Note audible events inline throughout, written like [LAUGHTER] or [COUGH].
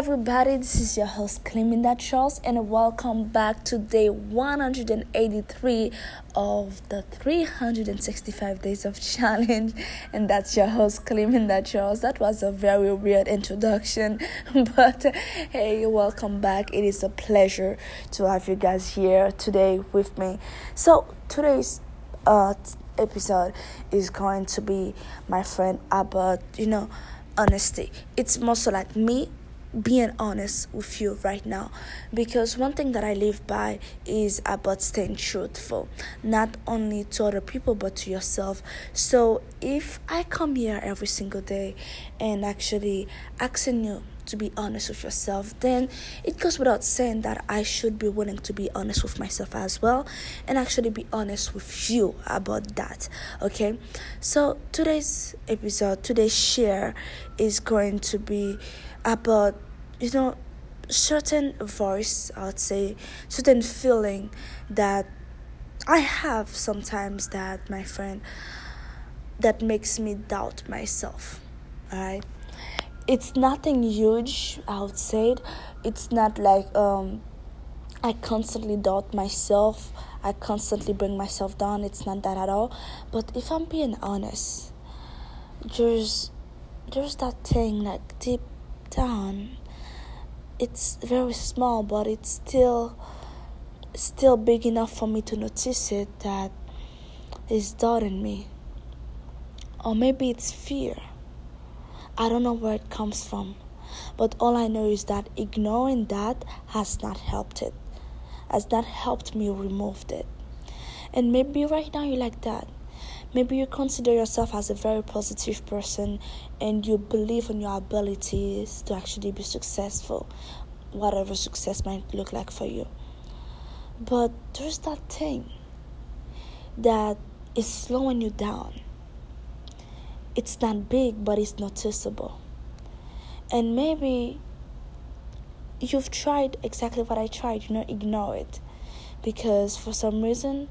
everybody, this is your host Cleminda Charles, and welcome back to day 183 of the 365 days of challenge. And that's your host Cleminda Charles. That was a very weird introduction, [LAUGHS] but hey, welcome back. It is a pleasure to have you guys here today with me. So, today's uh, episode is going to be my friend about, you know, honesty. It's mostly like me being honest with you right now because one thing that I live by is about staying truthful, not only to other people but to yourself. So if I come here every single day and actually asking you to be honest with yourself, then it goes without saying that I should be willing to be honest with myself as well and actually be honest with you about that. Okay, so today's episode, today's share is going to be about you know certain voice i'd say certain feeling that i have sometimes that my friend that makes me doubt myself right it's nothing huge i would say. It's not like um i constantly doubt myself. I constantly bring myself down. It's not that at all. But if i'm being honest there's there's that thing like deep down it's very small but it's still still big enough for me to notice it that is doubting me. Or maybe it's fear. I don't know where it comes from but all i know is that ignoring that has not helped it has not helped me remove it. And maybe right now you're like that Maybe you consider yourself as a very positive person and you believe in your abilities to actually be successful, whatever success might look like for you. But there's that thing that is slowing you down. It's not big, but it's noticeable. And maybe you've tried exactly what I tried, you know, ignore it. Because for some reason,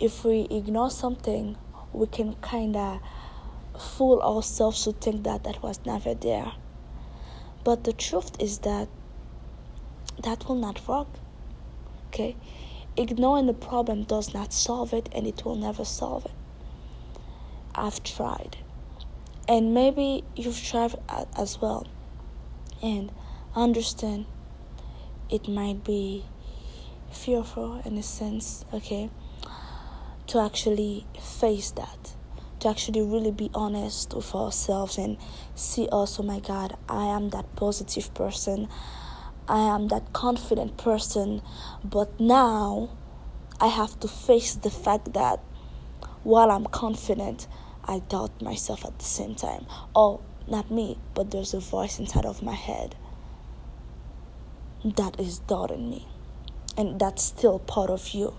if we ignore something, we can kind of fool ourselves to think that that was never there. But the truth is that that will not work. Okay? Ignoring the problem does not solve it and it will never solve it. I've tried. And maybe you've tried as well. And understand it might be fearful in a sense, okay? To actually face that, to actually really be honest with ourselves and see us, oh my God, I am that positive person, I am that confident person, but now I have to face the fact that while I'm confident, I doubt myself at the same time. Oh, not me, but there's a voice inside of my head that is doubting me. And that's still part of you,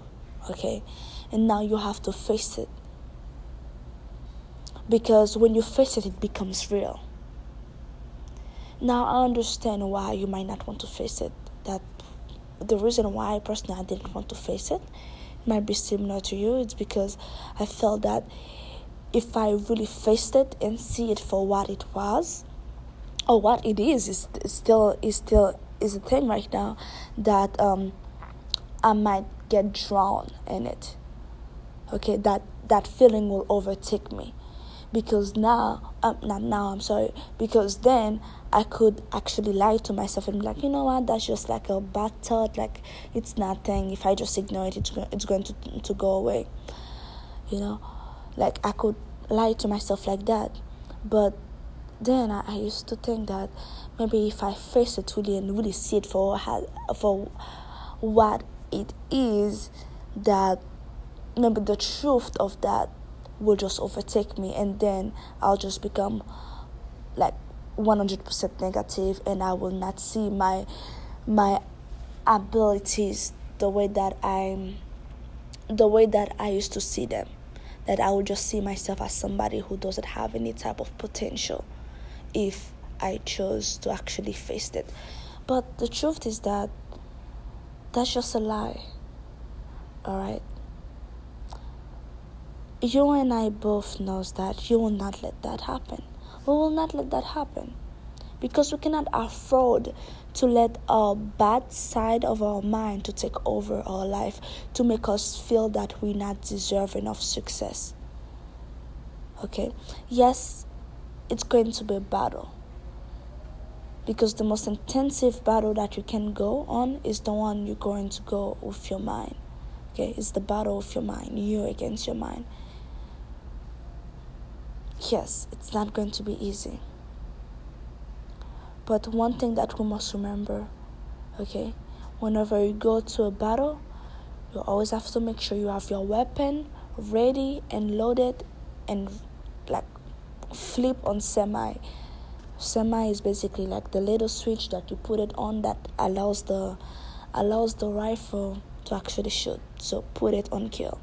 okay? And now you have to face it. Because when you face it, it becomes real. Now I understand why you might not want to face it. That the reason why personally I didn't want to face it might be similar to you. It's because I felt that if I really faced it and see it for what it was, or what it is, is still is still is a thing right now that um, I might get drawn in it okay that that feeling will overtake me. Because now um, not now i'm sorry. Because then i could actually lie to myself and be like you know what? That's just like a bad thought. Like it's nothing. If i just ignore it it's, it's going to, to go away. You know? Like i could lie to myself like that. But then I, I used to think that maybe if i face it really and really see it for for what it is that maybe the truth of that will just overtake me and then I'll just become like 100% negative and I will not see my my abilities the way that I'm the way that I used to see them. That I will just see myself as somebody who doesn't have any type of potential if I chose to actually face it. But the truth is that that's just a lie all right you and I both knows that you will not let that happen. We will not let that happen because we cannot afford to let a bad side of our mind to take over our life to make us feel that we're not deserving of success. Okay? Yes it's going to be a battle because the most intensive battle that you can go on is the one you're going to go with your mind. Okay? It's the battle of your mind you against your mind yes it's not going to be easy. But one thing that we must remember okay? Whenever you go to a battle you always have to make sure you have your weapon ready and loaded and like flip on semi. Semi is basically like the little switch that you put it on that allows the allows the rifle to actually shoot. So put it on kill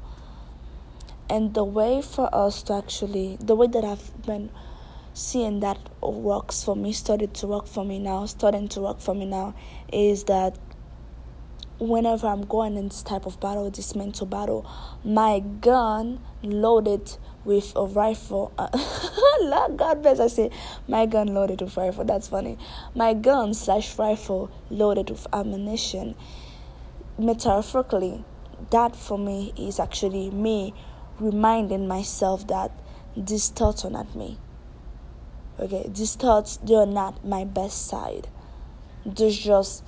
and the way for us to actually the way that i've been seeing that works for me started to work for me now starting to work for me now is that whenever i'm going in this type of battle this mental battle my gun loaded with a rifle. [LAUGHS] God bless, I say, my gun loaded with rifle. That's funny. My gun slash rifle loaded with ammunition. Metaphorically, that for me is actually me reminding myself that these thoughts are not me. Okay, these thoughts, they're not my best side. There's just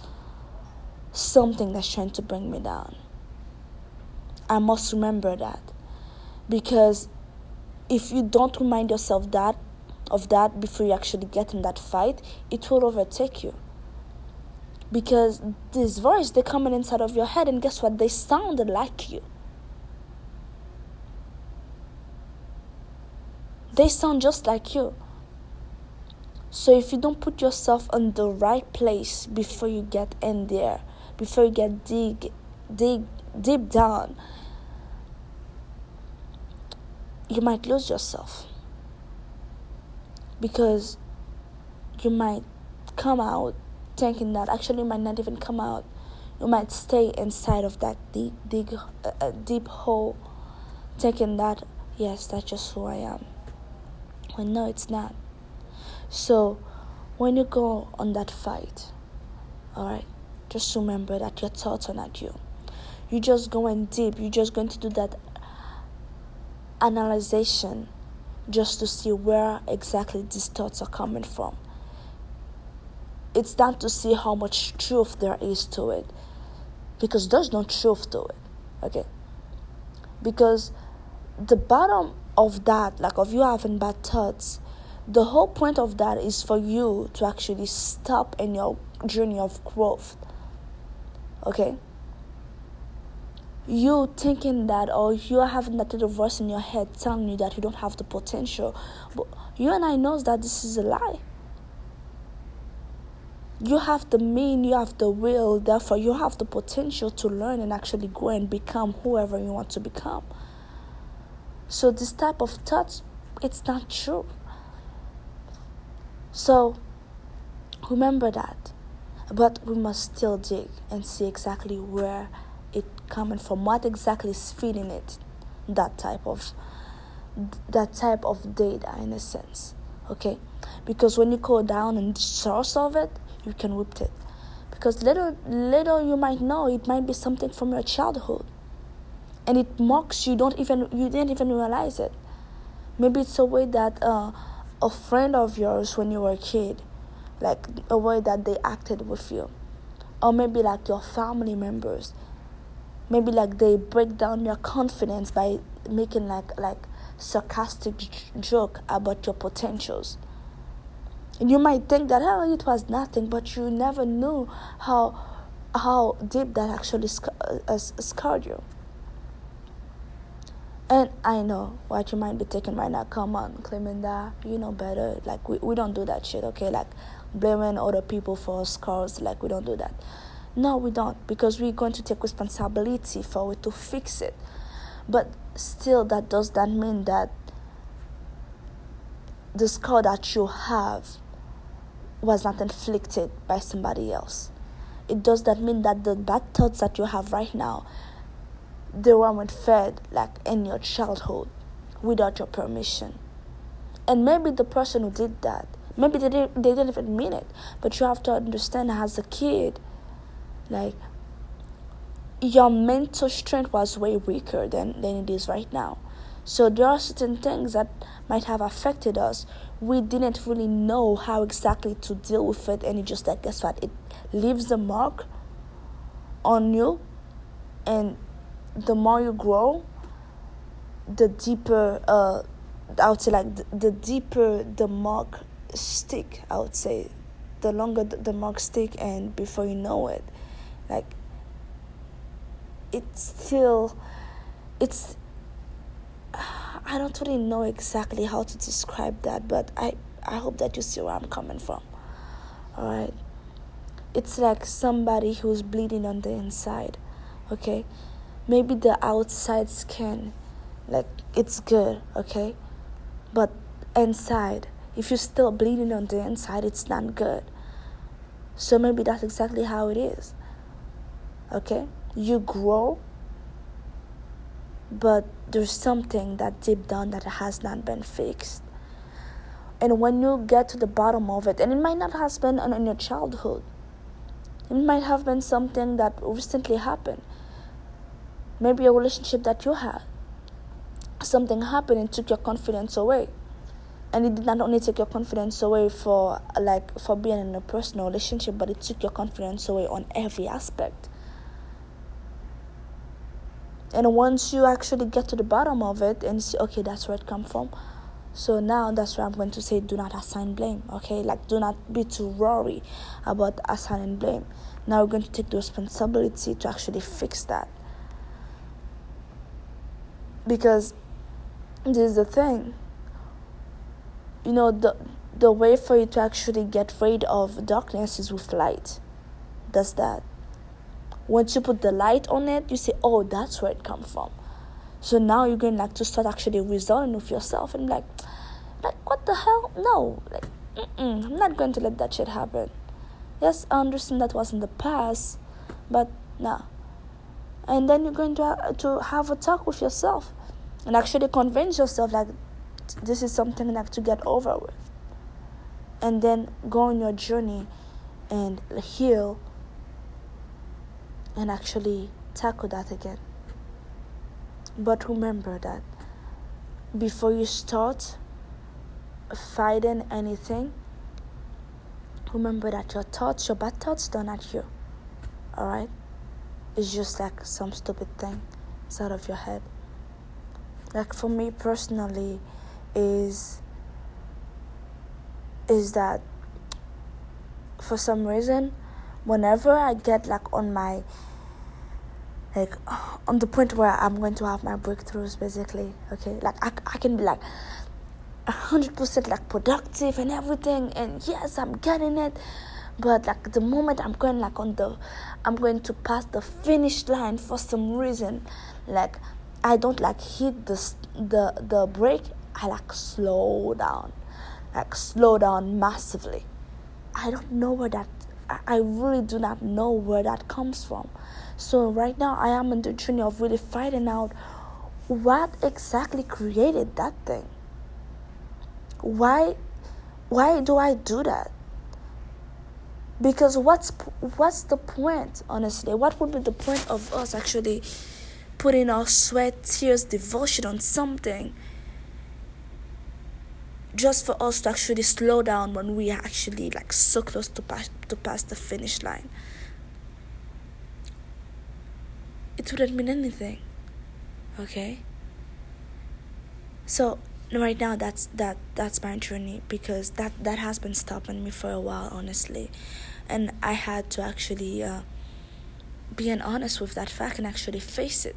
something that's trying to bring me down. I must remember that because if you don't remind yourself that of that before you actually get in that fight, it will overtake you. Because this voice they coming inside of your head and guess what? They sounded like you. They sound just like you. So if you don't put yourself in the right place before you get in there, before you get dig dig deep down, you might lose yourself. Because you might come out thinking that actually you might not even come out. You might stay inside of that deep deep uh, uh, deep hole thinking that yes that's just who i am when no it's not so when you go on that fight all right just remember that your thoughts are not you you're just going deep you're just going to do that analyzation just to see where exactly these thoughts are coming from. It's not to see how much truth there is to it, because there's no truth to it. Okay? Because the bottom of that, like of you having bad thoughts, the whole point of that is for you to actually stop in your journey of growth. Okay? you thinking that or you're having that little voice in your head telling you that you don't have the potential but you and i knows that this is a lie you have the mean you have the will therefore you have the potential to learn and actually grow and become whoever you want to become so this type of thoughts it's not true. So remember that. But we must still dig and see exactly where it coming from what exactly is feeding it that type of that type of data in a sense okay? Because when you go down and source of it you can whip it. Because little little you might know it might be something from your childhood and it mocks you don't even you didn't even realize it. Maybe it's a way that uh, a friend of yours when you were a kid like a way that they acted with you. Or maybe like your family members. Maybe like they break down your confidence by making like like sarcastic j- joke about your potentials. And you might think that oh it was nothing but you never knew how how deep that actually sc- uh, scarred you and I know what you might be thinking right now. Come on, claiming that you know better. Like we, we don't do that shit, okay? Like blaming other people for scars. Like we don't do that. No, we don't, because we're going to take responsibility for it to fix it. But still, that does that mean that the scar that you have was not inflicted by somebody else. It does that mean that the bad thoughts that you have right now, they weren't fed like in your childhood without your permission. And maybe the person who did that, maybe they didn't, they didn't even mean it but you have to understand as a kid like your mental strength was way weaker than, than it is right now. So there are certain things that might have affected us. We didn't really know how exactly to deal with it and it just like guess what it leaves a mark on you. And the more you grow the deeper uh I would say like the, the deeper the mark stick I would say the longer the, the mark stick and before you know it like it's still it's [SIGHS] I don't really know exactly how to describe that but I I hope that you see where I'm coming from. All right it's like somebody who's bleeding on the inside okay maybe the outside skin like it's good okay? But inside if you're still bleeding on the inside it's not good. So maybe that's exactly how it is okay? You grow but there's something that deep down that has not been fixed. And when you get to the bottom of it and it might not have been in your childhood it might have been something that recently happened maybe a relationship that you had. Something happened and took your confidence away. And it did not only take your confidence away for like for being in a personal relationship but it took your confidence away on every aspect. And once you actually get to the bottom of it and see okay that's where it come from. So now that's where i'm going to say do not assign blame okay? Like do not be too worried about assigning blame. Now we're going to take the responsibility to actually fix that because this is the thing. You know the the way for you to actually get rid of darkness is with light. That's that. Once you put the light on it you say oh that's where it come from. So now you're going like to start actually reasoning with yourself and like like what the hell? No like i'm not going to let that shit happen. Yes i understand that was in the past but nah and then you're going to, uh, to have a talk with yourself and actually convince yourself like this is something like to get over with. And then go on your journey and heal and actually tackle that again. But remember that before you start fighting anything remember that your thoughts your bad thoughts don't at you. All right it's just like some stupid thing. It's out of your head. Like for me personally is is that for some reason whenever i get like on my like on the point where i'm going to have my breakthroughs basically okay? Like i, I can be like 100% like productive and everything and yes i'm getting it but like the moment i'm going like on the i'm going to pass the finish line for some reason like I don't like hit the the the brake. I like slow down, like slow down massively. I don't know where that. I really do not know where that comes from. So right now I am in the journey of really finding out what exactly created that thing. Why, why do I do that? Because what's what's the point? Honestly, what would be the point of us actually? putting our sweat, tears, devotion on something just for us to actually slow down when we are actually like so close to pass to pass the finish line. It wouldn't mean anything. Okay? So right now that's that that's my journey because that that has been stopping me for a while honestly. And i had to actually uh, being honest with that fact and actually face it.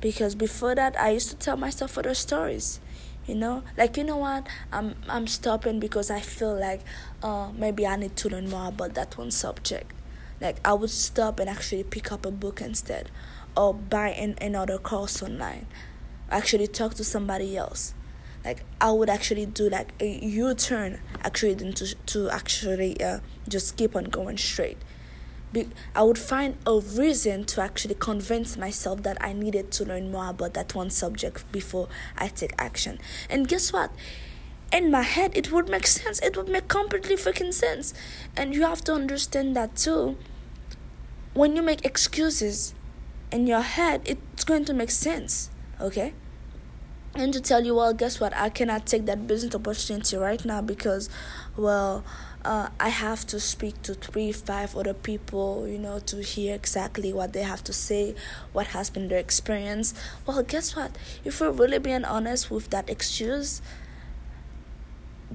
Because before that I used to tell myself other stories you know? Like you know what? I'm i'm stopping because i feel like uh maybe i need to learn more about that one subject. Like i would stop and actually pick up a book instead or buy an, another course online actually talk to somebody else. Like i would actually do like a u-turn actually to to actually uh, just keep on going straight. I would find a reason to actually convince myself that I needed to learn more about that one subject before I take action. And guess what? in my head it would make sense. It would make completely freaking sense. And you have to understand that too. When you make excuses in your head it's going to make sense okay and to tell you well guess what i cannot take that business opportunity right now because well uh, I have to speak to three, five other people, you know, to hear exactly what they have to say, what has been their experience. Well, guess what? If we're really being honest with that excuse,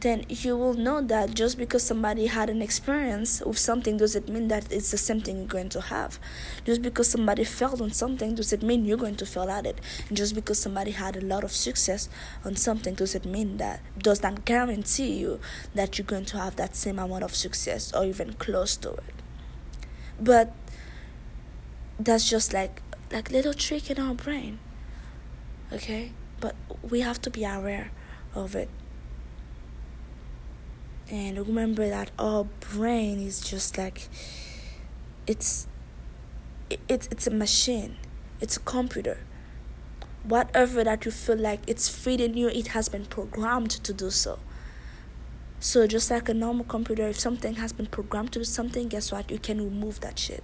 then you will know that just because somebody had an experience with something doesn't mean that it's the same thing you're going to have. Just because somebody failed on something doesn't mean you're going to fail at it. And just because somebody had a lot of success on something doesn't mean that does not guarantee you that you're going to have that same amount of success or even close to it. But that's just like like little trick in our brain. Okay? But we have to be aware of it and remember that our brain is just like it's it's it's a machine. It's a computer. Whatever that you feel like it's feeding you it has been programmed to do so. So just like a normal computer if something has been programmed to do something guess what? You can remove that shit.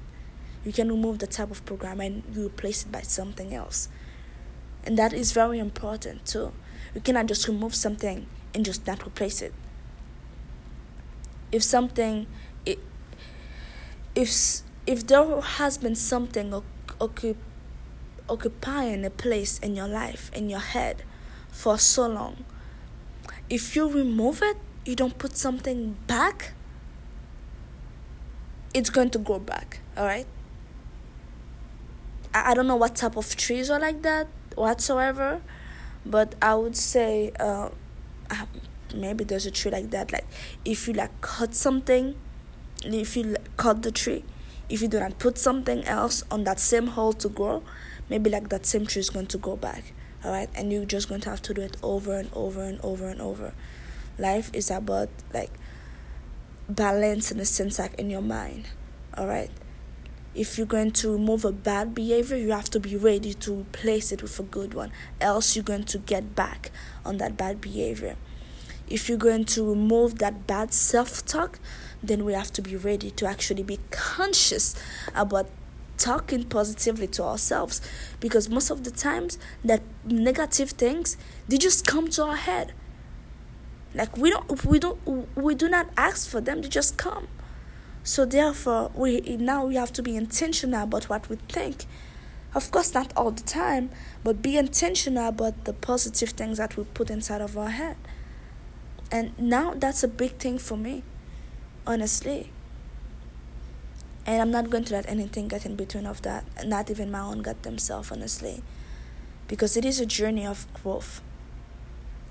You can remove the type of program and you replace it by something else. And that is very important too. You cannot just remove something and just not replace it if something if if there has been something occupying a place in your life in your head for so long if you remove it you don't put something back it's going to grow back all right I, I don't know what type of trees are like that whatsoever but i would say uh, maybe there's a tree like that like if you like cut something if you like, cut the tree if you do not put something else on that same hole to grow maybe like that same tree is going to go back all right and you're just going to have to do it over and over and over and over. Life is about like balance in a sense like in your mind all right if you're going to remove a bad behavior you have to be ready to replace it with a good one else you're going to get back on that bad behavior if you're going to remove that bad self talk, then we have to be ready to actually be conscious about talking positively to ourselves. Because most of the times that negative things they just come to our head. Like we don't we don't we do not ask for them they just come. So therefore we now we have to be intentional about what we think. Of course not all the time but be intentional about the positive things that we put inside of our head and now that's a big thing for me, honestly. And I'm not going to let anything get in between of that, not even my own gut themselves, honestly. Because it is a journey of growth.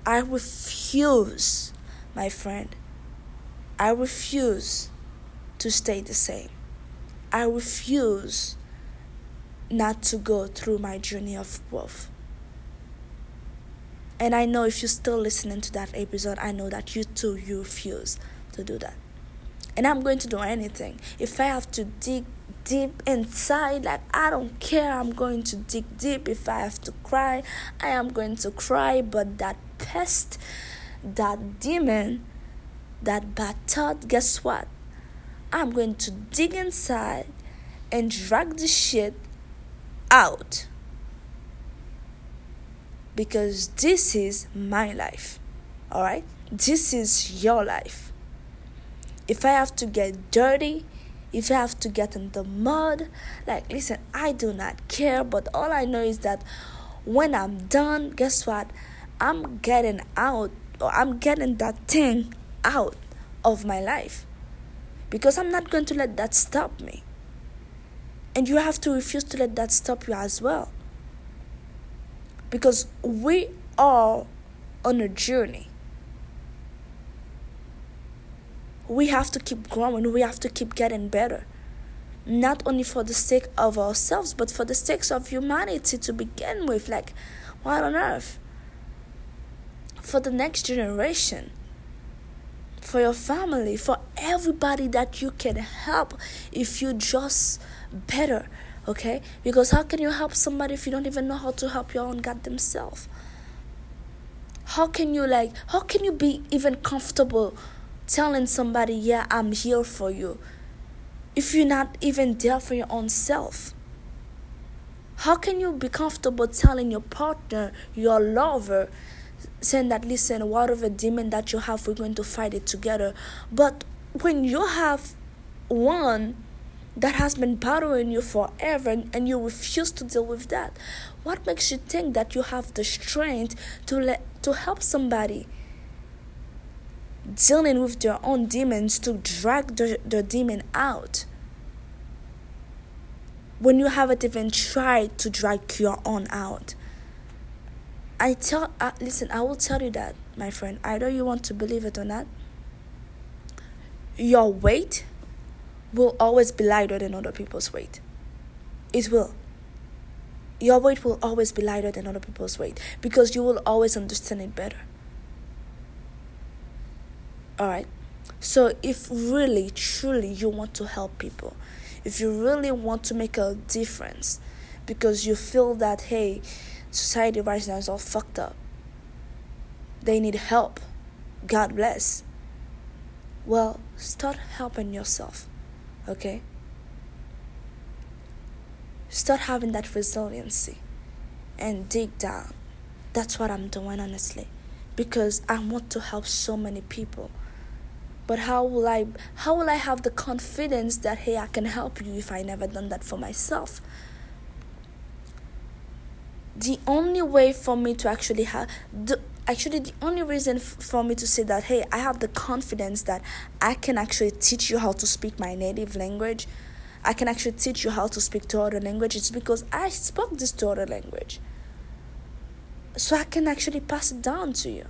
I refuse, my friend, I refuse to stay the same. I refuse not to go through my journey of growth. And I know if you're still listening to that episode, I know that you too, you refuse to do that. And I'm going to do anything. If I have to dig deep inside, like I don't care, I'm going to dig deep. If I have to cry, I am going to cry. But that pest, that demon, that bad thought, guess what? I'm going to dig inside and drag the shit out because this is my life. All right? This is your life. If I have to get dirty, if I have to get in the mud, like, listen, I do not care, but all I know is that when I'm done, guess what? I'm getting out, or I'm getting that thing out of my life because I'm not going to let that stop me. And you have to refuse to let that stop you as well because we are on a journey. We have to keep growing, we have to keep getting better. Not only for the sake of ourselves, but for the sake of humanity to begin with. Like, what on earth? For the next generation, for your family, for everybody that you can help if you just better okay because how can you help somebody if you don't even know how to help your own goddamn self How can you like how can you be even comfortable telling somebody, "Yeah, I'm here for you," if you're not even there for your own self? How can you be comfortable telling your partner, your lover, saying that, listen, whatever demon that you have, we're going to fight it together. But when you have one that has been bothering you forever and you refuse to deal with that, what makes you think that you have the strength to let to help somebody dealing with their own demons to drag the, the demon out? when you haven't even tried to drag your own out. I tell, uh, listen, I will tell you that, my friend. Either you want to believe it or not, your weight will always be lighter than other people's weight. It will. Your weight will always be lighter than other people's weight because you will always understand it better. Alright? So, if really, truly you want to help people, if you really want to make a difference because you feel that hey society right now is all fucked up they need help god bless well start helping yourself okay? Start having that resiliency and dig down. That's what i'm doing honestly. Because i want to help so many people. But how will i how will i have the confidence that hey i can help you if i never done that for myself? The only way for me to actually have the actually the only reason f- for me to say that hey i have the confidence that i can actually teach you how to speak my native language. I can actually teach you how to speak to other languages because i spoke this to other language. So i can actually pass it down to you.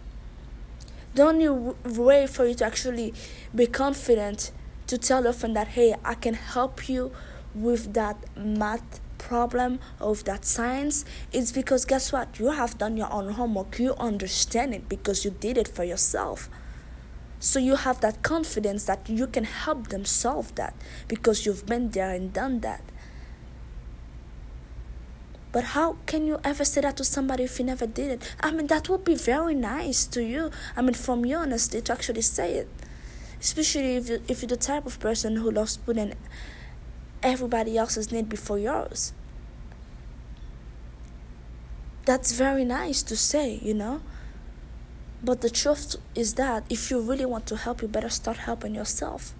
The only way for you to actually be confident to tell your friend that hey i can help you with that math problem of that science is because guess what you have done your own homework you understand it because you did it for yourself so you have that confidence that you can help them solve that because you've been there and done that but how can you ever say that to somebody if you never did it? I mean, that would be very nice to you. I mean, from your honesty to actually say it. Especially if, you, if you're the type of person who loves putting everybody else's need before yours. That's very nice to say, you know? But the truth is that if you really want to help, you better start helping yourself.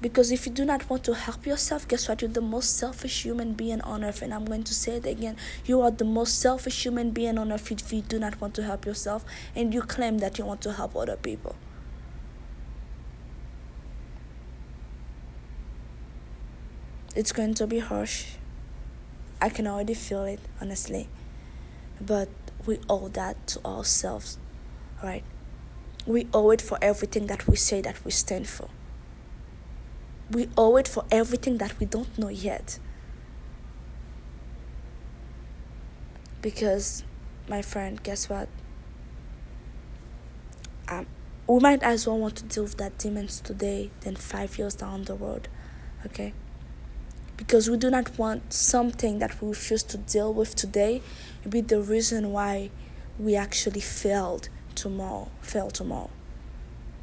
Because if you do not want to help yourself, guess what? You're the most selfish human being on earth. And I'm going to say it again. You are the most selfish human being on earth if you do not want to help yourself and you claim that you want to help other people. It's going to be harsh. I can already feel it, honestly. But we owe that to ourselves, right? We owe it for everything that we say that we stand for we owe it for everything that we don't know yet. Because, my friend, guess what? Um, we might as well want to deal with that demons today than five years down the road, okay? Because we do not want something that we refuse to deal with today to be the reason why we actually failed tomorrow, fail tomorrow.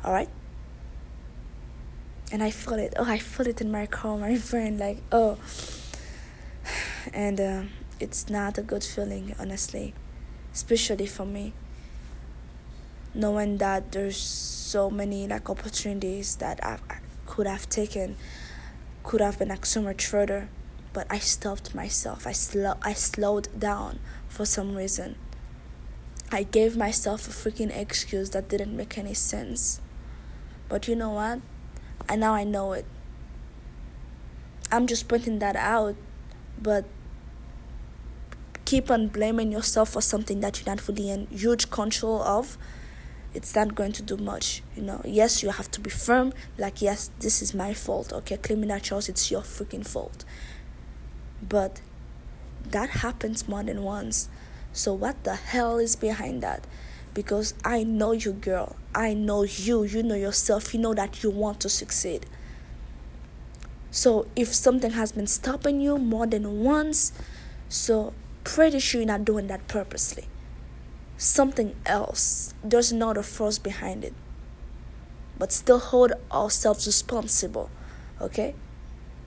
All right? and I feel it. Oh, I feel it in my car, my [LAUGHS] friend. Like, oh, [SIGHS] and uh, it's not a good feeling, honestly, especially for me. Knowing that there's so many like opportunities that I could have taken, could have been like so much further, but I stopped myself. I slow, I slowed down for some reason. I gave myself a freaking excuse that didn't make any sense. But you know what? and now I know it. I'm just pointing that out, but keep on blaming yourself for something that you're not fully in huge control of. It's not going to do much, you know. Yes, you have to be firm, like, yes, this is my fault, okay? Claiming that choice, it's your freaking fault. But that happens more than once. So, what the hell is behind that? because I know you, girl. I know you. You know yourself. You know that you want to succeed. So if something has been stopping you more than once, so pretty sure you're not doing that purposely. Something else. There's another force behind it. But still hold ourselves responsible, okay?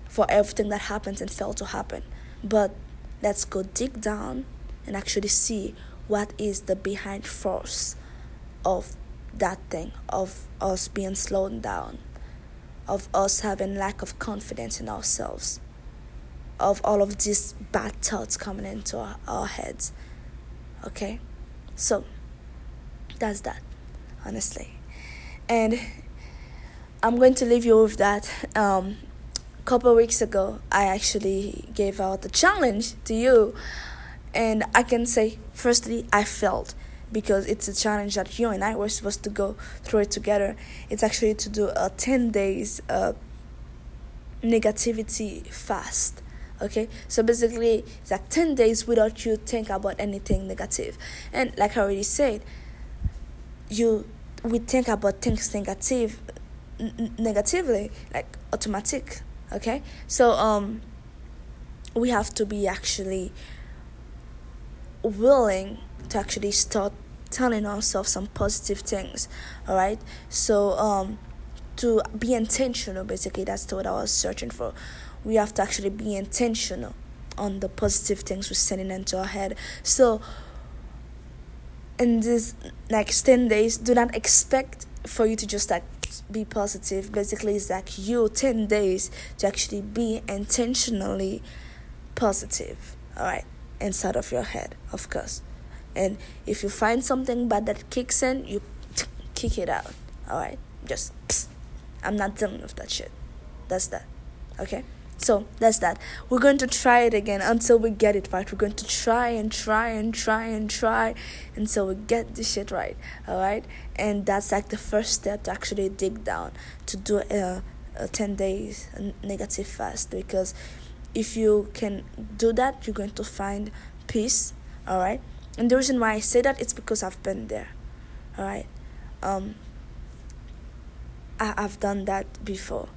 For everything that happens and failed to happen. But let's go dig down and actually see what is the behind force of that thing, of us being slowed down, of us having lack of confidence in ourselves, of all of these bad thoughts coming into our, our heads. Okay? So that's that, honestly. And I'm going to leave you with that. Um, a couple weeks ago, I actually gave out a challenge to you, and I can say, firstly, I failed because it's a challenge that you and I were supposed to go through it together. It's actually to do a 10 days uh, negativity fast okay? So basically it's like 10 days without you think about anything negative. And like i already said you we think about things negative n- negatively like automatic. Okay? So um we have to be actually willing to actually start telling ourselves some positive things. All right so um to be intentional basically that's what i was searching for we have to actually be intentional on the positive things we're sending into our head. So, in this next 10 days, do not expect for you to just like be positive. Basically, it's like you 10 days to actually be intentionally positive, all right, inside of your head, of course. And if you find something bad that kicks in, you [TSK] kick it out, all right? Just, psst, I'm not dealing with that shit. That's that, okay? So that's that. We're going to try it again until we get it right. We're going to try and try and try and try until we get this shit right. All right, and that's like the first step to actually dig down to do a, a ten days negative fast because if you can do that, you're going to find peace. All right, and the reason why I say that it's because I've been there. All right, um, I, I've done that before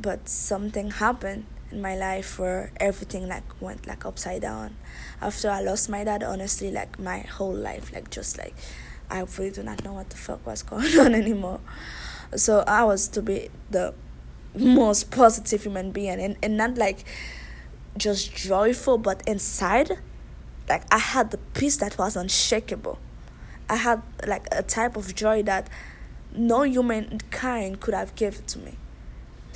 but something happened in my life where everything like went like upside down. After i lost my dad honestly like my whole life like just like i really do not know what the fuck was [LAUGHS] going on anymore. So i was to be the most positive human being and, and not like just joyful but inside like i had the peace that was unshakable. I had like a type of joy that no human kind could have given to me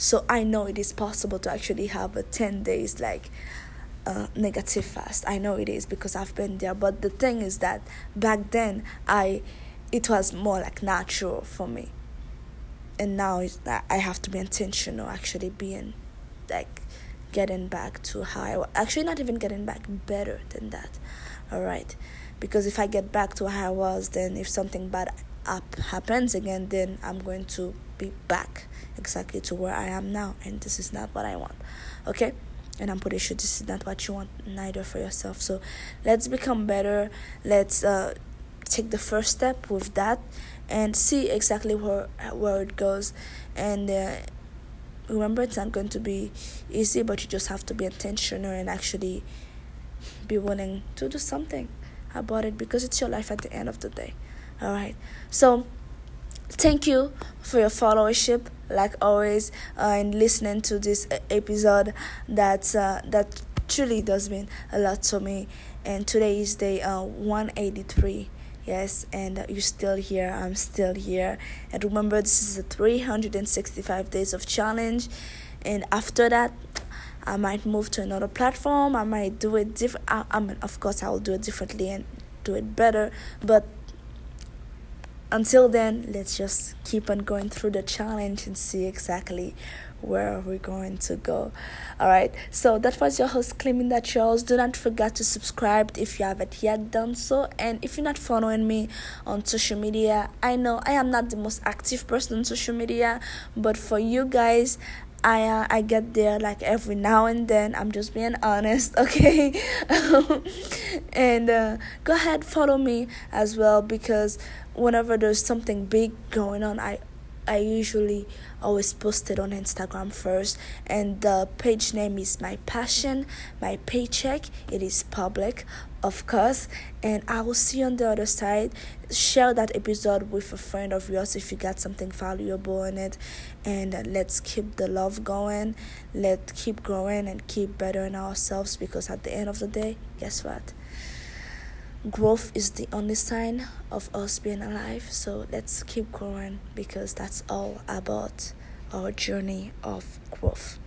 so I know it is possible to actually have a 10 days like uh, negative fast. I know it is because I've been there. But the thing is that back then I it was more like natural for me. And now I have to be intentional actually being like getting back to how I was. Actually, not even getting back, better than that. All right. Because if I get back to how I was, then if something bad up happens again, then I'm going to be back exactly to where I am now, and this is not what I want. Okay, and I'm pretty sure this is not what you want neither for yourself. So let's become better. Let's uh, take the first step with that and see exactly where where it goes. And uh, remember, it's not going to be easy, but you just have to be intentional and actually be willing to do something about it because it's your life at the end of the day. All right, so thank you for your followership like always uh, listening to this episode that uh, that truly does mean a lot to me. And today is day uh, 183 yes and you're still here. I'm still here. And remember this is a 365 days of challenge. And after that i might move to another platform. I might do it different. I, mean of course i will do it differently and do it better. But until then, let's just keep on going through the challenge and see exactly where we're going to go. All right. So that was your host, Cleminda Charles. Do not forget to subscribe if you haven't yet done so. And if you're not following me on social media, I know I am not the most active person on social media, but for you guys, I uh, I get there like every now and then. I'm just being honest, [LAUGHS] okay? [LAUGHS] and uh, go ahead follow me as well because whenever there's something big going on, I I usually always post it on Instagram first, and the page name is My Passion, My Paycheck. It is public, of course, and I will see you on the other side. Share that episode with a friend of yours if you got something valuable in it, and uh, let's keep the love going. Let's keep growing and keep bettering ourselves because at the end of the day, guess what? Growth is the only sign of us being alive. So let's keep growing because that's all about our journey of growth.